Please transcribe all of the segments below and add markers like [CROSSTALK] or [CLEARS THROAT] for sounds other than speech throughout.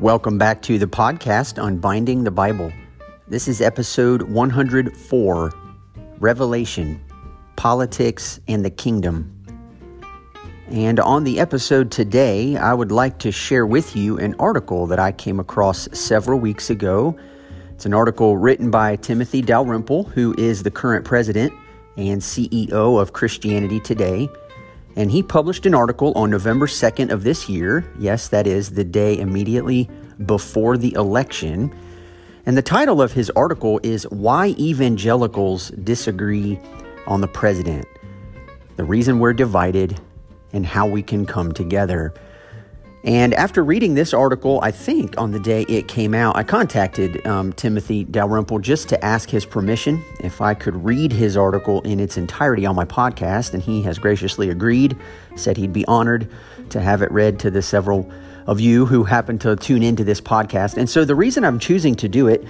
Welcome back to the podcast Unbinding the Bible. This is episode 104 Revelation, Politics, and the Kingdom. And on the episode today, I would like to share with you an article that I came across several weeks ago. It's an article written by Timothy Dalrymple, who is the current president and CEO of Christianity Today. And he published an article on November 2nd of this year. Yes, that is the day immediately before the election. And the title of his article is Why Evangelicals Disagree on the President The Reason We're Divided and How We Can Come Together. And after reading this article, I think on the day it came out, I contacted um, Timothy Dalrymple just to ask his permission if I could read his article in its entirety on my podcast. And he has graciously agreed, said he'd be honored to have it read to the several of you who happen to tune into this podcast. And so the reason I'm choosing to do it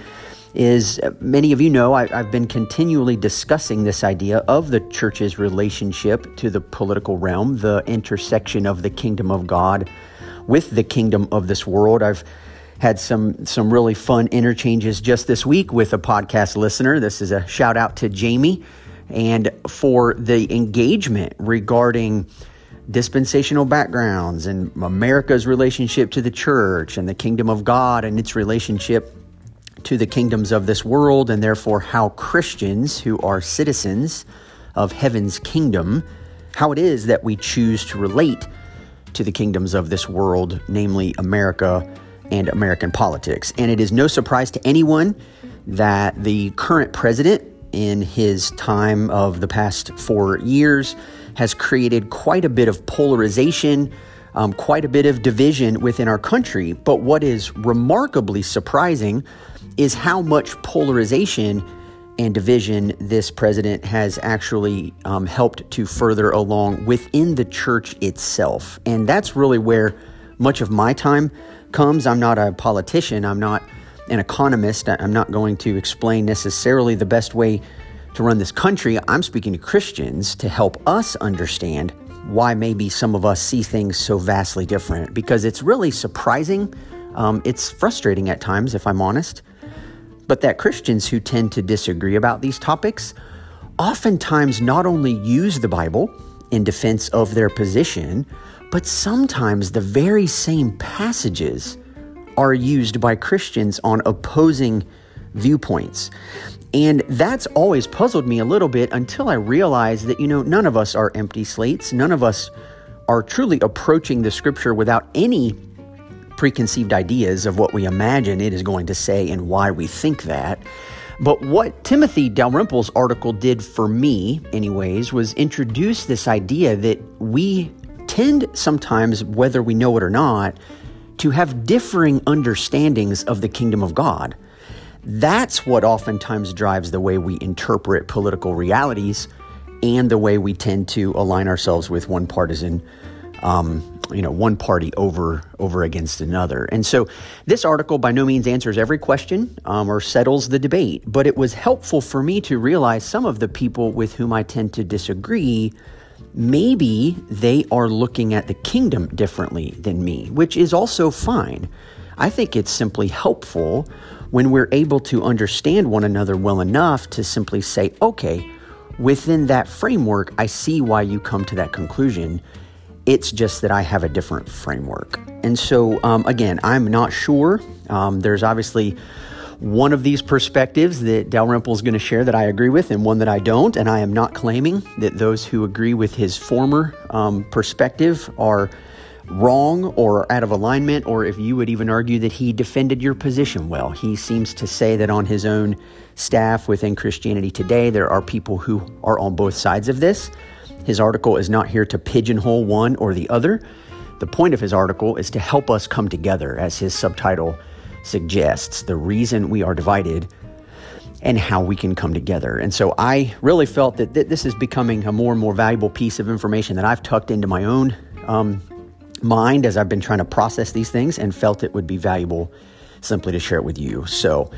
is many of you know I, have been continually discussing this idea of the church's relationship to the political realm, the intersection of the kingdom of God with the kingdom of this world. I've had some some really fun interchanges just this week with a podcast listener. This is a shout out to Jamie and for the engagement regarding dispensational backgrounds and America's relationship to the church and the kingdom of God and its relationship to the kingdoms of this world and therefore how Christians who are citizens of heaven's kingdom how it is that we choose to relate to the kingdoms of this world, namely America and American politics. And it is no surprise to anyone that the current president, in his time of the past four years, has created quite a bit of polarization, um, quite a bit of division within our country. But what is remarkably surprising is how much polarization and division this president has actually um, helped to further along within the church itself. And that's really where much of my time comes. I'm not a politician, I'm not an economist, I'm not going to explain necessarily the best way to run this country. I'm speaking to Christians to help us understand why maybe some of us see things so vastly different because it's really surprising. Um, it's frustrating at times, if I'm honest but that Christians who tend to disagree about these topics oftentimes not only use the Bible in defense of their position, but sometimes the very same passages are used by Christians on opposing viewpoints. And that's always puzzled me a little bit until I realized that, you know, none of us are empty slates. None of us are truly approaching the scripture without any preconceived ideas of what we imagine it is going to say and why we think that. But what Timothy Dalrymple's article did for me, anyways, was introduce this idea that we tend sometimes, whether we know it or not, to have differing understandings of the kingdom of God. That's what oftentimes drives the way we interpret political realities and the way we tend to align ourselves with one partisan um, you know one party over over against another. And so this article by no means answers every question um, or settles the debate but it was helpful for me to realize some of the people with whom i tend to disagree maybe they are looking at the kingdom differently than me which is also fine. I think it's simply helpful when we're able to understand one another well enough to simply say okay within that framework i see why you come to that conclusion it's just that I have a different framework. And so, um, again, I'm not sure. Um, there's obviously one of these perspectives that Dalrymple is going to share that I agree with, and one that I don't. And I am not claiming that those who agree with his former um, perspective are wrong or out of alignment, or if you would even argue that he defended your position well. He seems to say that on his own staff within Christianity Today, there are people who are on both sides of this. His article is not here to pigeonhole one or the other. The point of his article is to help us come together, as his subtitle suggests, the reason we are divided and how we can come together. And so I really felt that th- this is becoming a more and more valuable piece of information that I've tucked into my own um, mind as I've been trying to process these things and felt it would be valuable simply to share it with you. So,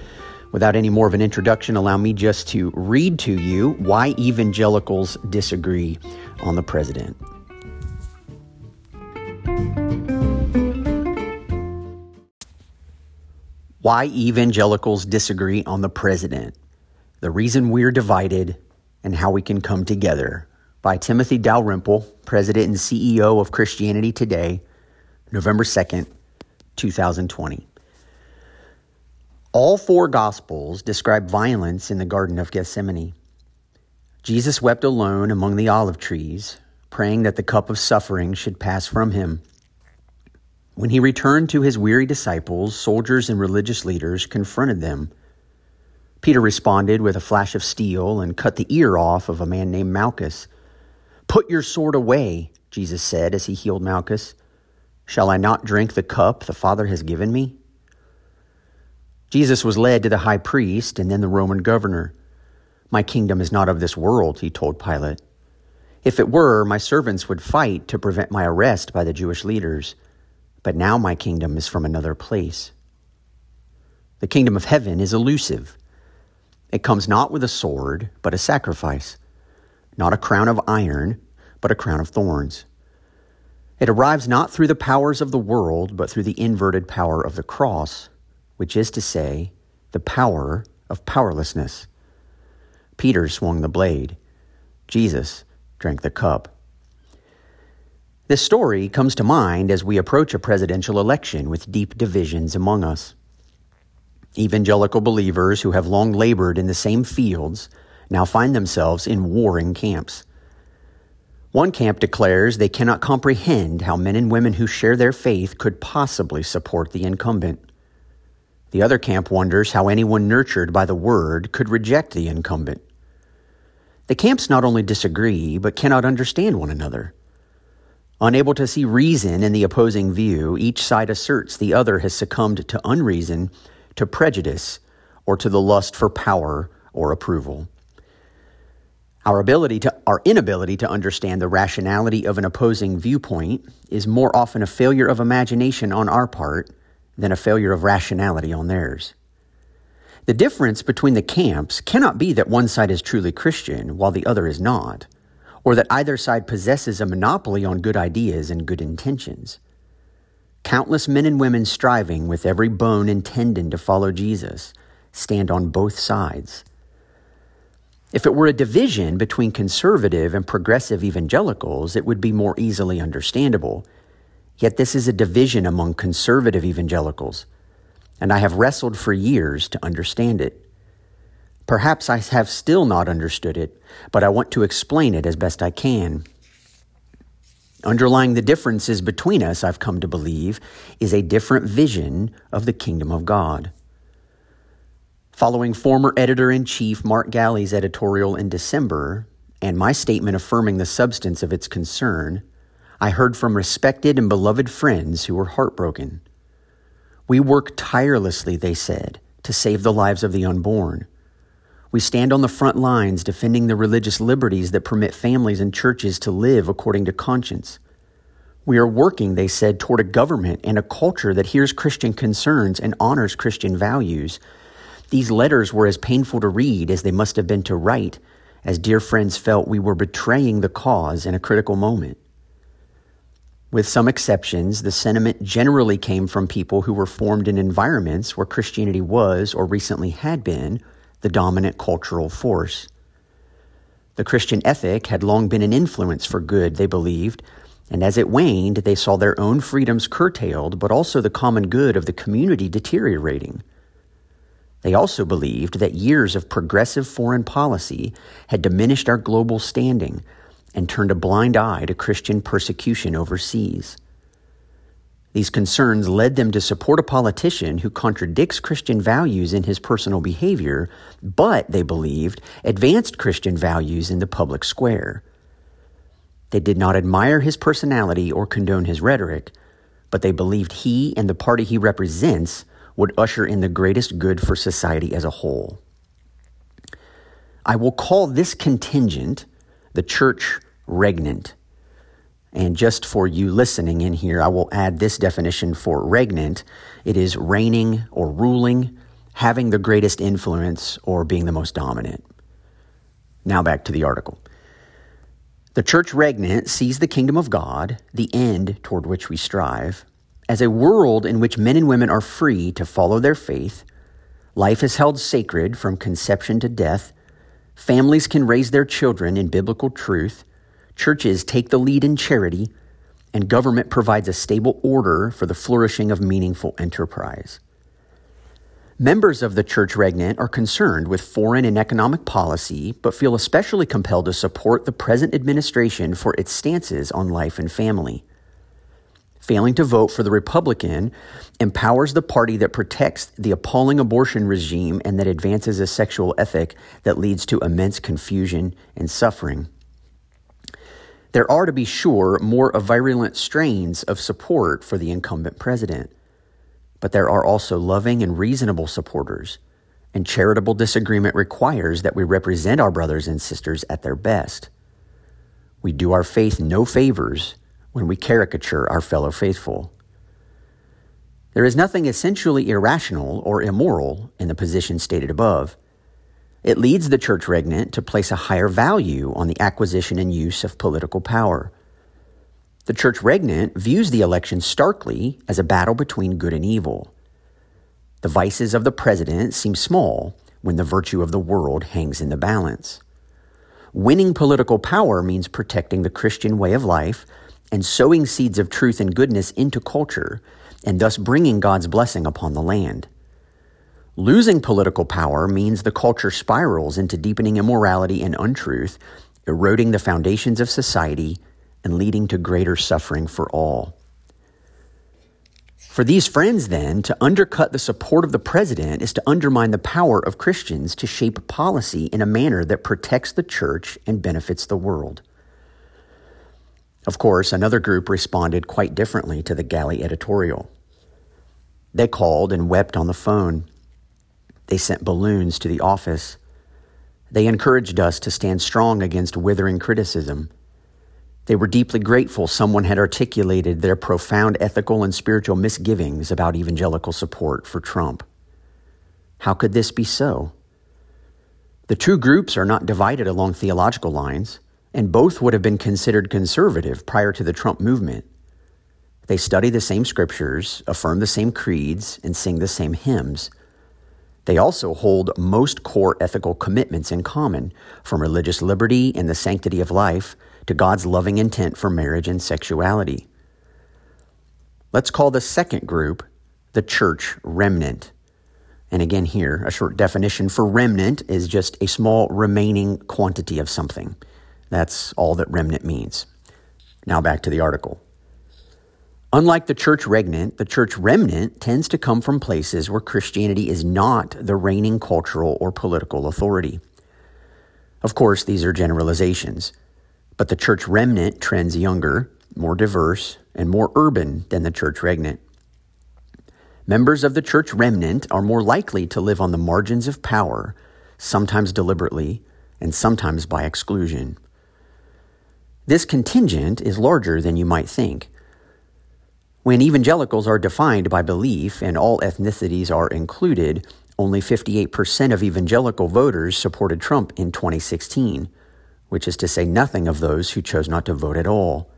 Without any more of an introduction, allow me just to read to you why evangelicals disagree on the president. Why evangelicals disagree on the president, the reason we're divided, and how we can come together. By Timothy Dalrymple, President and CEO of Christianity Today, November 2nd, 2020. All four Gospels describe violence in the Garden of Gethsemane. Jesus wept alone among the olive trees, praying that the cup of suffering should pass from him. When he returned to his weary disciples, soldiers and religious leaders confronted them. Peter responded with a flash of steel and cut the ear off of a man named Malchus. Put your sword away, Jesus said as he healed Malchus. Shall I not drink the cup the Father has given me? Jesus was led to the high priest and then the Roman governor. My kingdom is not of this world, he told Pilate. If it were, my servants would fight to prevent my arrest by the Jewish leaders but now my kingdom is from another place. The kingdom of heaven is elusive. It comes not with a sword, but a sacrifice, not a crown of iron, but a crown of thorns. It arrives not through the powers of the world, but through the inverted power of the cross, which is to say, the power of powerlessness. Peter swung the blade. Jesus drank the cup. This story comes to mind as we approach a presidential election with deep divisions among us. Evangelical believers who have long labored in the same fields now find themselves in warring camps. One camp declares they cannot comprehend how men and women who share their faith could possibly support the incumbent. The other camp wonders how anyone nurtured by the word could reject the incumbent. The camps not only disagree, but cannot understand one another. Unable to see reason in the opposing view, each side asserts the other has succumbed to unreason, to prejudice, or to the lust for power or approval. Our ability to our inability to understand the rationality of an opposing viewpoint is more often a failure of imagination on our part than a failure of rationality on theirs. The difference between the camps cannot be that one side is truly Christian while the other is not or that either side possesses a monopoly on good ideas and good intentions. Countless men and women striving with every bone and tendon to follow Jesus stand on both sides. If it were a division between conservative and progressive evangelicals, it would be more easily understandable. Yet this is a division among conservative evangelicals, and I have wrestled for years to understand it. Perhaps I have still not understood it, but I want to explain it as best I can. Underlying the differences between us, I've come to believe, is a different vision of the kingdom of God. Following former editor in chief Mark Galli's editorial in December and my statement affirming the substance of its concern, I heard from respected and beloved friends who were heartbroken. We work tirelessly, they said, to save the lives of the unborn. We stand on the front lines defending the religious liberties that permit families and churches to live according to conscience. We are working, they said, toward a government and a culture that hears Christian concerns and honors Christian values. These letters were as painful to read as they must have been to write, as dear friends felt we were betraying the cause in a critical moment. With some exceptions, the sentiment generally came from people who were formed in environments where Christianity was or recently had been the dominant cultural force. The Christian ethic had long been an influence for good, they believed, and as it waned, they saw their own freedoms curtailed, but also the common good of the community deteriorating. They also believed that years of progressive foreign policy had diminished our global standing and turned a blind eye to Christian persecution overseas. These concerns led them to support a politician who contradicts Christian values in his personal behavior, but, they believed, advanced Christian values in the public square. They did not admire his personality or condone his rhetoric, but they believed he and the party he represents would usher in the greatest good for society as a whole. I will call this contingent the church regnant and just for you listening in here, I will add this definition for regnant it is reigning or ruling, having the greatest influence, or being the most dominant. Now back to the article. The church regnant sees the kingdom of God, the end toward which we strive, as a world in which men and women are free to follow their faith, life is held sacred from conception to death, families can raise their children in biblical truth, churches take the lead in charity, and government provides a stable order for the flourishing of meaningful enterprise. Members of the church regnant are concerned with foreign and economic policy, but feel especially compelled to support the present administration for its stances on life and family. Failing to vote for the Republican empowers the party that protects the appalling abortion regime and that advances a sexual ethic that leads to immense confusion and suffering. There are, to be sure, more virulent strains of support for the incumbent president, but there are also loving and reasonable supporters, and charitable disagreement requires that we represent our brothers and sisters at their best. We do our faith no favors when we caricature our fellow faithful. There is nothing essentially irrational or immoral in the position stated above. It leads the church regnant to place a higher value on the acquisition and use of political power. The church regnant views the election starkly as a battle between good and evil. The vices of the president seem small when the virtue of the world hangs in the balance. Winning political power means protecting the Christian way of life and sowing seeds of truth and goodness into culture, and thus bringing God's blessing upon the land. Losing political power means the culture spirals into deepening immorality and untruth, eroding the foundations of society and leading to greater suffering for all. For these friends, then, to undercut the support of the president is to undermine the power of Christians to shape policy in a manner that protects the church and benefits the world. Of course, another group responded quite differently to the Galli editorial. They called and wept on the phone. They sent balloons to the office. They encouraged us to stand strong against withering criticism. They were deeply grateful someone had articulated their profound ethical and spiritual misgivings about evangelical support for Trump. How could this be so? The two groups are not divided along theological lines, and both would have been considered conservative prior to the Trump movement. They study the same scriptures, affirm the same creeds, and sing the same hymns. They also hold most core ethical commitments in common, from religious liberty and the sanctity of life to God's loving intent for marriage and sexuality. Let's call the second group the church remnant. And again, here, a short definition for remnant is just a small remaining quantity of something. That's all that remnant means. Now back to the article. Unlike the church regnant, the church remnant tends to come from places where Christianity is not the reigning cultural or political authority. Of course, these are generalizations, but the church remnant trends younger, more diverse, and more urban than the church regnant. Members of the church remnant are more likely to live on the margins of power, sometimes deliberately and sometimes by exclusion. This contingent is larger than you might think. When evangelicals are defined by belief and all ethnicities are included, only 58% of evangelical voters supported Trump in 2016, which is to say nothing of those who chose not to vote at all.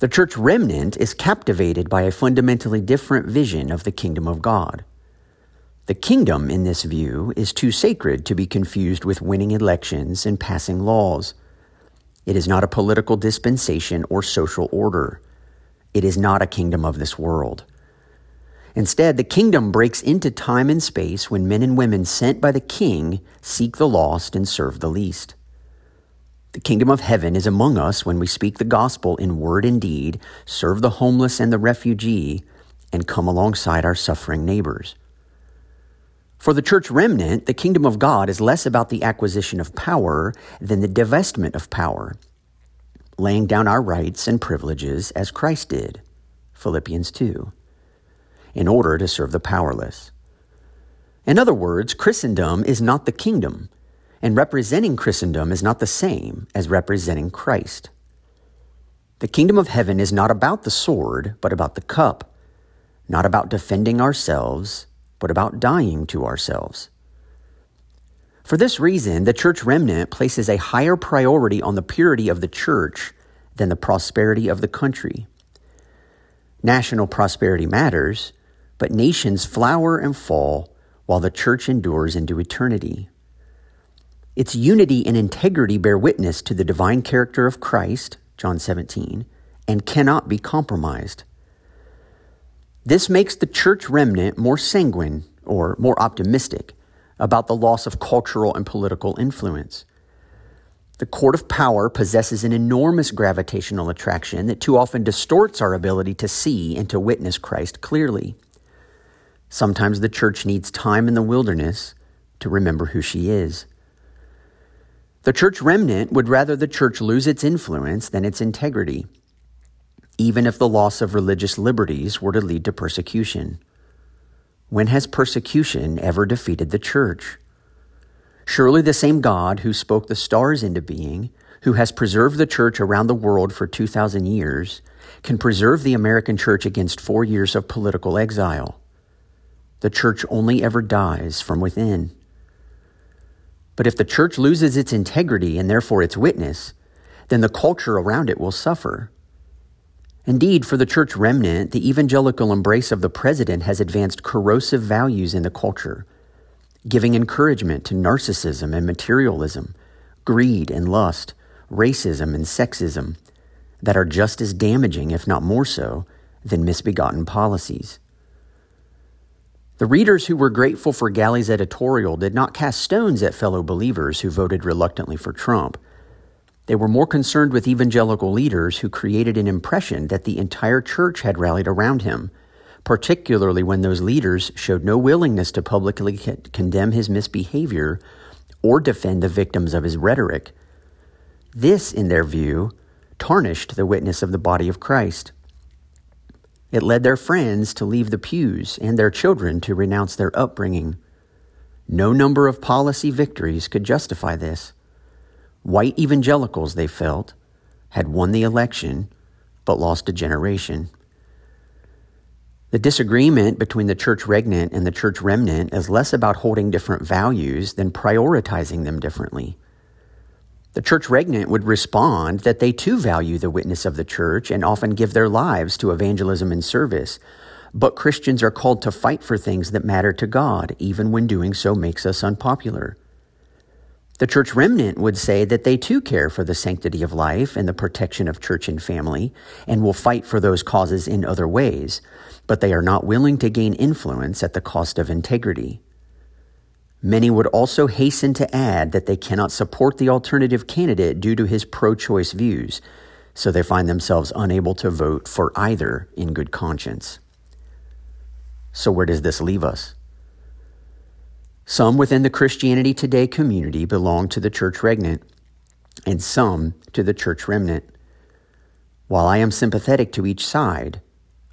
The church remnant is captivated by a fundamentally different vision of the kingdom of God. The kingdom, in this view, is too sacred to be confused with winning elections and passing laws. It is not a political dispensation or social order. It is not a kingdom of this world. Instead, the kingdom breaks into time and space when men and women sent by the king seek the lost and serve the least. The kingdom of heaven is among us when we speak the gospel in word and deed, serve the homeless and the refugee, and come alongside our suffering neighbors. For the church remnant, the kingdom of God is less about the acquisition of power than the divestment of power laying down our rights and privileges as Christ did, Philippians 2, in order to serve the powerless. In other words, Christendom is not the kingdom, and representing Christendom is not the same as representing Christ. The kingdom of heaven is not about the sword, but about the cup, not about defending ourselves, but about dying to ourselves. For this reason, the church remnant places a higher priority on the purity of the church than the prosperity of the country. National prosperity matters, but nations flower and fall while the church endures into eternity. Its unity and integrity bear witness to the divine character of Christ, John 17, and cannot be compromised. This makes the church remnant more sanguine or more optimistic about the loss of cultural and political influence. The court of power possesses an enormous gravitational attraction that too often distorts our ability to see and to witness Christ clearly. Sometimes the church needs time in the wilderness to remember who she is. The church remnant would rather the church lose its influence than its integrity, even if the loss of religious liberties were to lead to persecution. When has persecution ever defeated the church? Surely the same God who spoke the stars into being, who has preserved the church around the world for 2,000 years, can preserve the American church against four years of political exile. The church only ever dies from within. But if the church loses its integrity and therefore its witness, then the culture around it will suffer. Indeed, for the church remnant, the evangelical embrace of the president has advanced corrosive values in the culture giving encouragement to narcissism and materialism, greed and lust, racism and sexism that are just as damaging, if not more so, than misbegotten policies. The readers who were grateful for Galli's editorial did not cast stones at fellow believers who voted reluctantly for Trump. They were more concerned with evangelical leaders who created an impression that the entire church had rallied around him particularly when those leaders showed no willingness to publicly condemn his misbehavior or defend the victims of his rhetoric. This, in their view, tarnished the witness of the body of Christ. It led their friends to leave the pews and their children to renounce their upbringing. No number of policy victories could justify this. White evangelicals, they felt, had won the election but lost a generation. The disagreement between the church regnant and the church remnant is less about holding different values than prioritizing them differently. The church regnant would respond that they too value the witness of the church and often give their lives to evangelism and service. But Christians are called to fight for things that matter to God, even when doing so makes us unpopular. The church remnant would say that they too care for the sanctity of life and the protection of church and family, and will fight for those causes in other ways, but they are not willing to gain influence at the cost of integrity. Many would also hasten to add that they cannot support the alternative candidate due to his pro choice views, so they find themselves unable to vote for either in good conscience. So, where does this leave us? Some within the Christianity Today community belong to the church regnant, and some to the church remnant. While I am sympathetic to each side,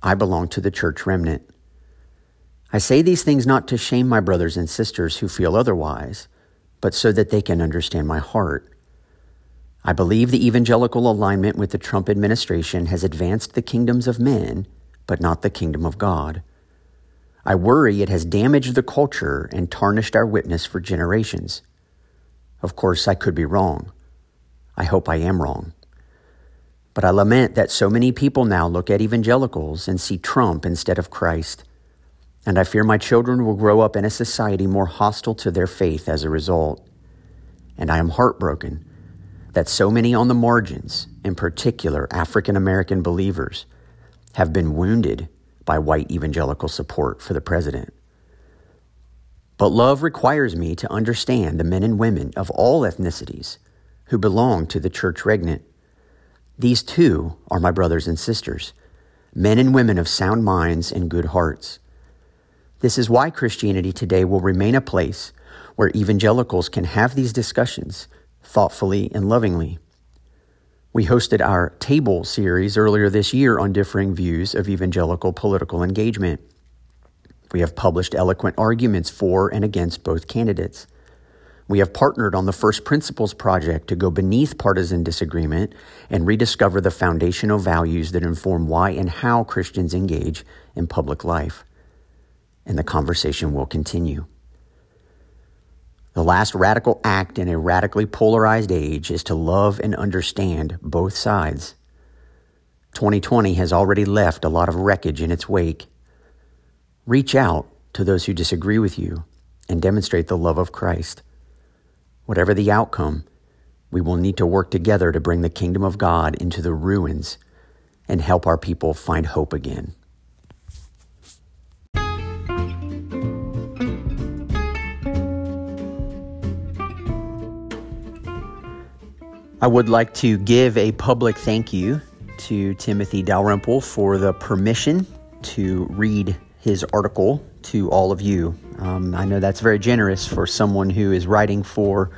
I belong to the church remnant. I say these things not to shame my brothers and sisters who feel otherwise, but so that they can understand my heart. I believe the evangelical alignment with the Trump administration has advanced the kingdoms of men, but not the kingdom of God. I worry it has damaged the culture and tarnished our witness for generations. Of course, I could be wrong. I hope I am wrong. But I lament that so many people now look at evangelicals and see Trump instead of Christ. And I fear my children will grow up in a society more hostile to their faith as a result. And I am heartbroken that so many on the margins, in particular African American believers, have been wounded by white evangelical support for the president. But love requires me to understand the men and women of all ethnicities who belong to the church regnant these too are my brothers and sisters, men and women of sound minds and good hearts. This is why Christianity today will remain a place where evangelicals can have these discussions thoughtfully and lovingly. We hosted our Table series earlier this year on differing views of evangelical political engagement. We have published eloquent arguments for and against both candidates. We have partnered on the First Principles Project to go beneath partisan disagreement and rediscover the foundational values that inform why and how Christians engage in public life. And the conversation will continue. The last radical act in a radically polarized age is to love and understand both sides. 2020 has already left a lot of wreckage in its wake. Reach out to those who disagree with you and demonstrate the love of Christ. Whatever the outcome, we will need to work together to bring the kingdom of God into the ruins and help our people find hope again. I would like to give a public thank you to Timothy Dalrymple for the permission to read his article to all of you. Um, I know that's very generous for someone who is writing for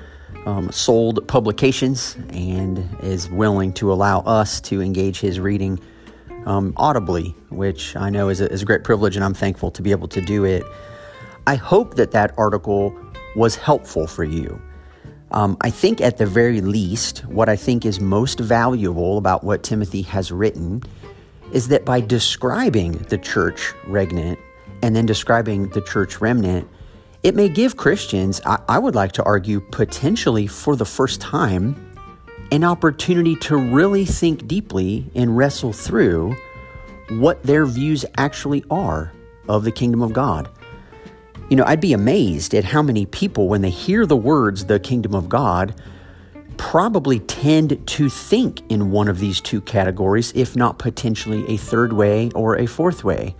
um, sold publications and is willing to allow us to engage his reading um, audibly, which I know is a, is a great privilege, and I'm thankful to be able to do it. I hope that that article was helpful for you. Um, I think, at the very least, what I think is most valuable about what Timothy has written is that by describing the church regnant and then describing the church remnant, it may give Christians, I, I would like to argue, potentially for the first time, an opportunity to really think deeply and wrestle through what their views actually are of the kingdom of God. You know, I'd be amazed at how many people, when they hear the words, the kingdom of God, probably tend to think in one of these two categories, if not potentially a third way or a fourth way,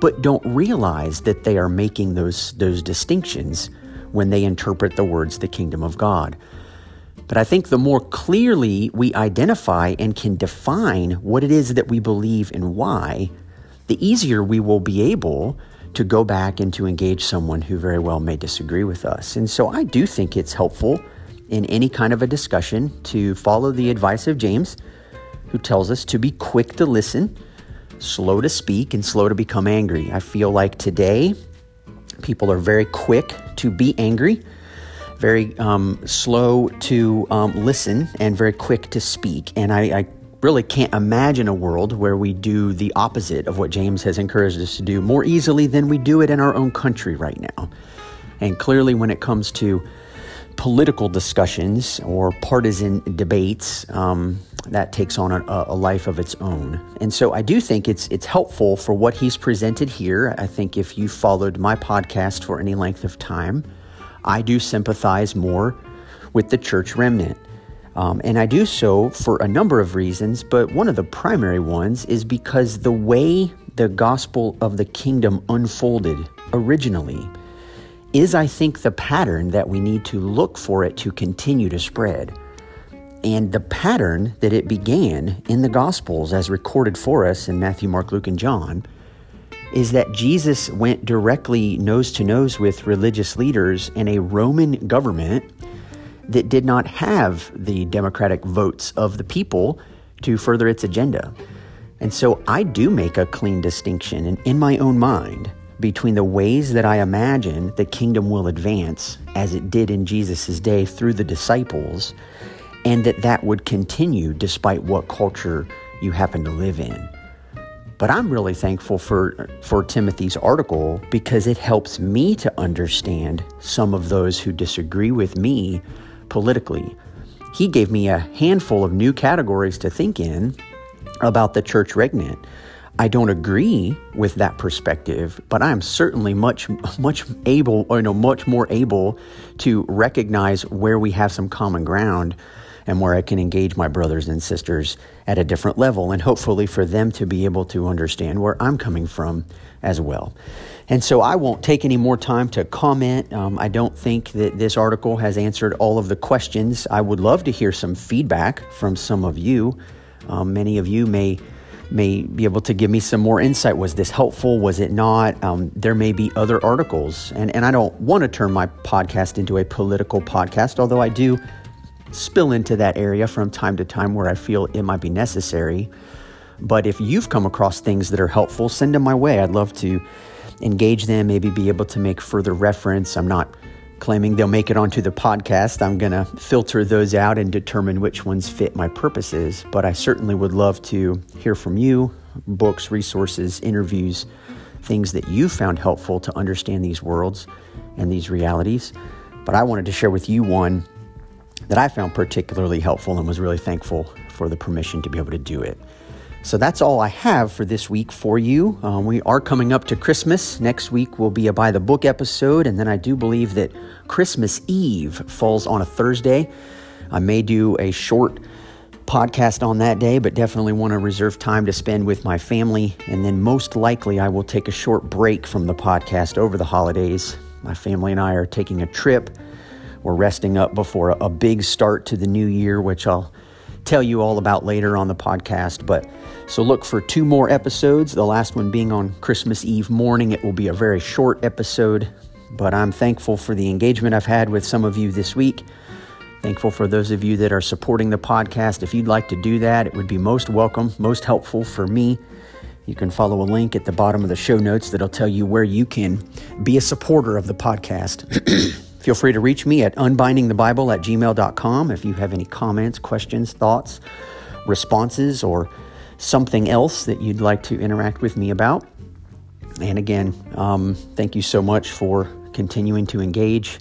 but don't realize that they are making those, those distinctions when they interpret the words the kingdom of God. But I think the more clearly we identify and can define what it is that we believe and why, the easier we will be able to go back and to engage someone who very well may disagree with us. And so I do think it's helpful in any kind of a discussion to follow the advice of James, who tells us to be quick to listen, slow to speak, and slow to become angry. I feel like today people are very quick to be angry, very um, slow to um, listen, and very quick to speak. And I, I really can't imagine a world where we do the opposite of what James has encouraged us to do more easily than we do it in our own country right now. And clearly, when it comes to political discussions or partisan debates, um, that takes on a, a, life of its own. And so I do think it's it's helpful for what he's presented here. I think if you followed my podcast for any length of time, I do sympathize more with the church remnant. Um, and I do so for a number of reasons, but one of the primary ones is because the way the gospel of the kingdom unfolded originally is, I think, the pattern that we need to look for it to continue to spread. And the pattern that it began in the Gospels, as recorded for us in Matthew, Mark, Luke, and John, is that Jesus went directly nose to nose with religious leaders in a Roman government that did not have the democratic votes of the people to further its agenda. And so I do make a clean distinction in, in my own mind between the ways that I imagine the kingdom will advance as it did in Jesus' day through the disciples, and that that would continue despite what culture you happen to live in. But I'm really thankful for, for Timothy's article because it helps me to understand some of those who disagree with me politically. He gave me a handful of new categories to think in about the church regnant. I don't agree with that perspective, but I am certainly much, much able, or you know, much more able to recognize where we have some common ground and where I can engage my brothers and sisters at a different level, and hopefully for them to be able to understand where I'm coming from as well. And so I won't take any more time to comment. Um, I don't think that this article has answered all of the questions. I would love to hear some feedback from some of you. Um, many of you may may be able to give me some more insight. Was this helpful? Was it not? Um, there may be other articles, and and I don't want to turn my podcast into a political podcast, although I do spill into that area from time to time where I feel it might be necessary. But if you've come across things that are helpful, send them my way. I'd love to engage them, maybe be able to make further reference. I'm not claiming they'll make it onto the podcast. I'm going to filter those out and determine which ones fit my purposes. But I certainly would love to hear from you books, resources, interviews, things that you found helpful to understand these worlds and these realities. But I wanted to share with you one that I found particularly helpful and was really thankful for the permission to be able to do it. So that's all I have for this week for you. Um, we are coming up to Christmas. Next week will be a By the Book episode, and then I do believe that Christmas Eve falls on a Thursday. I may do a short podcast on that day, but definitely want to reserve time to spend with my family. And then most likely, I will take a short break from the podcast over the holidays. My family and I are taking a trip. We're resting up before a big start to the new year, which I'll tell you all about later on the podcast. But so look for two more episodes, the last one being on Christmas Eve morning. It will be a very short episode, but I'm thankful for the engagement I've had with some of you this week. Thankful for those of you that are supporting the podcast. If you'd like to do that, it would be most welcome, most helpful for me. You can follow a link at the bottom of the show notes that'll tell you where you can be a supporter of the podcast. [CLEARS THROAT] Feel free to reach me at unbindingthebible at gmail.com if you have any comments, questions, thoughts, responses, or something else that you'd like to interact with me about. And again, um, thank you so much for continuing to engage.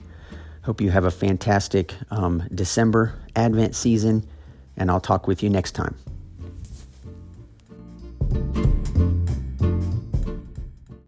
Hope you have a fantastic um, December Advent season, and I'll talk with you next time.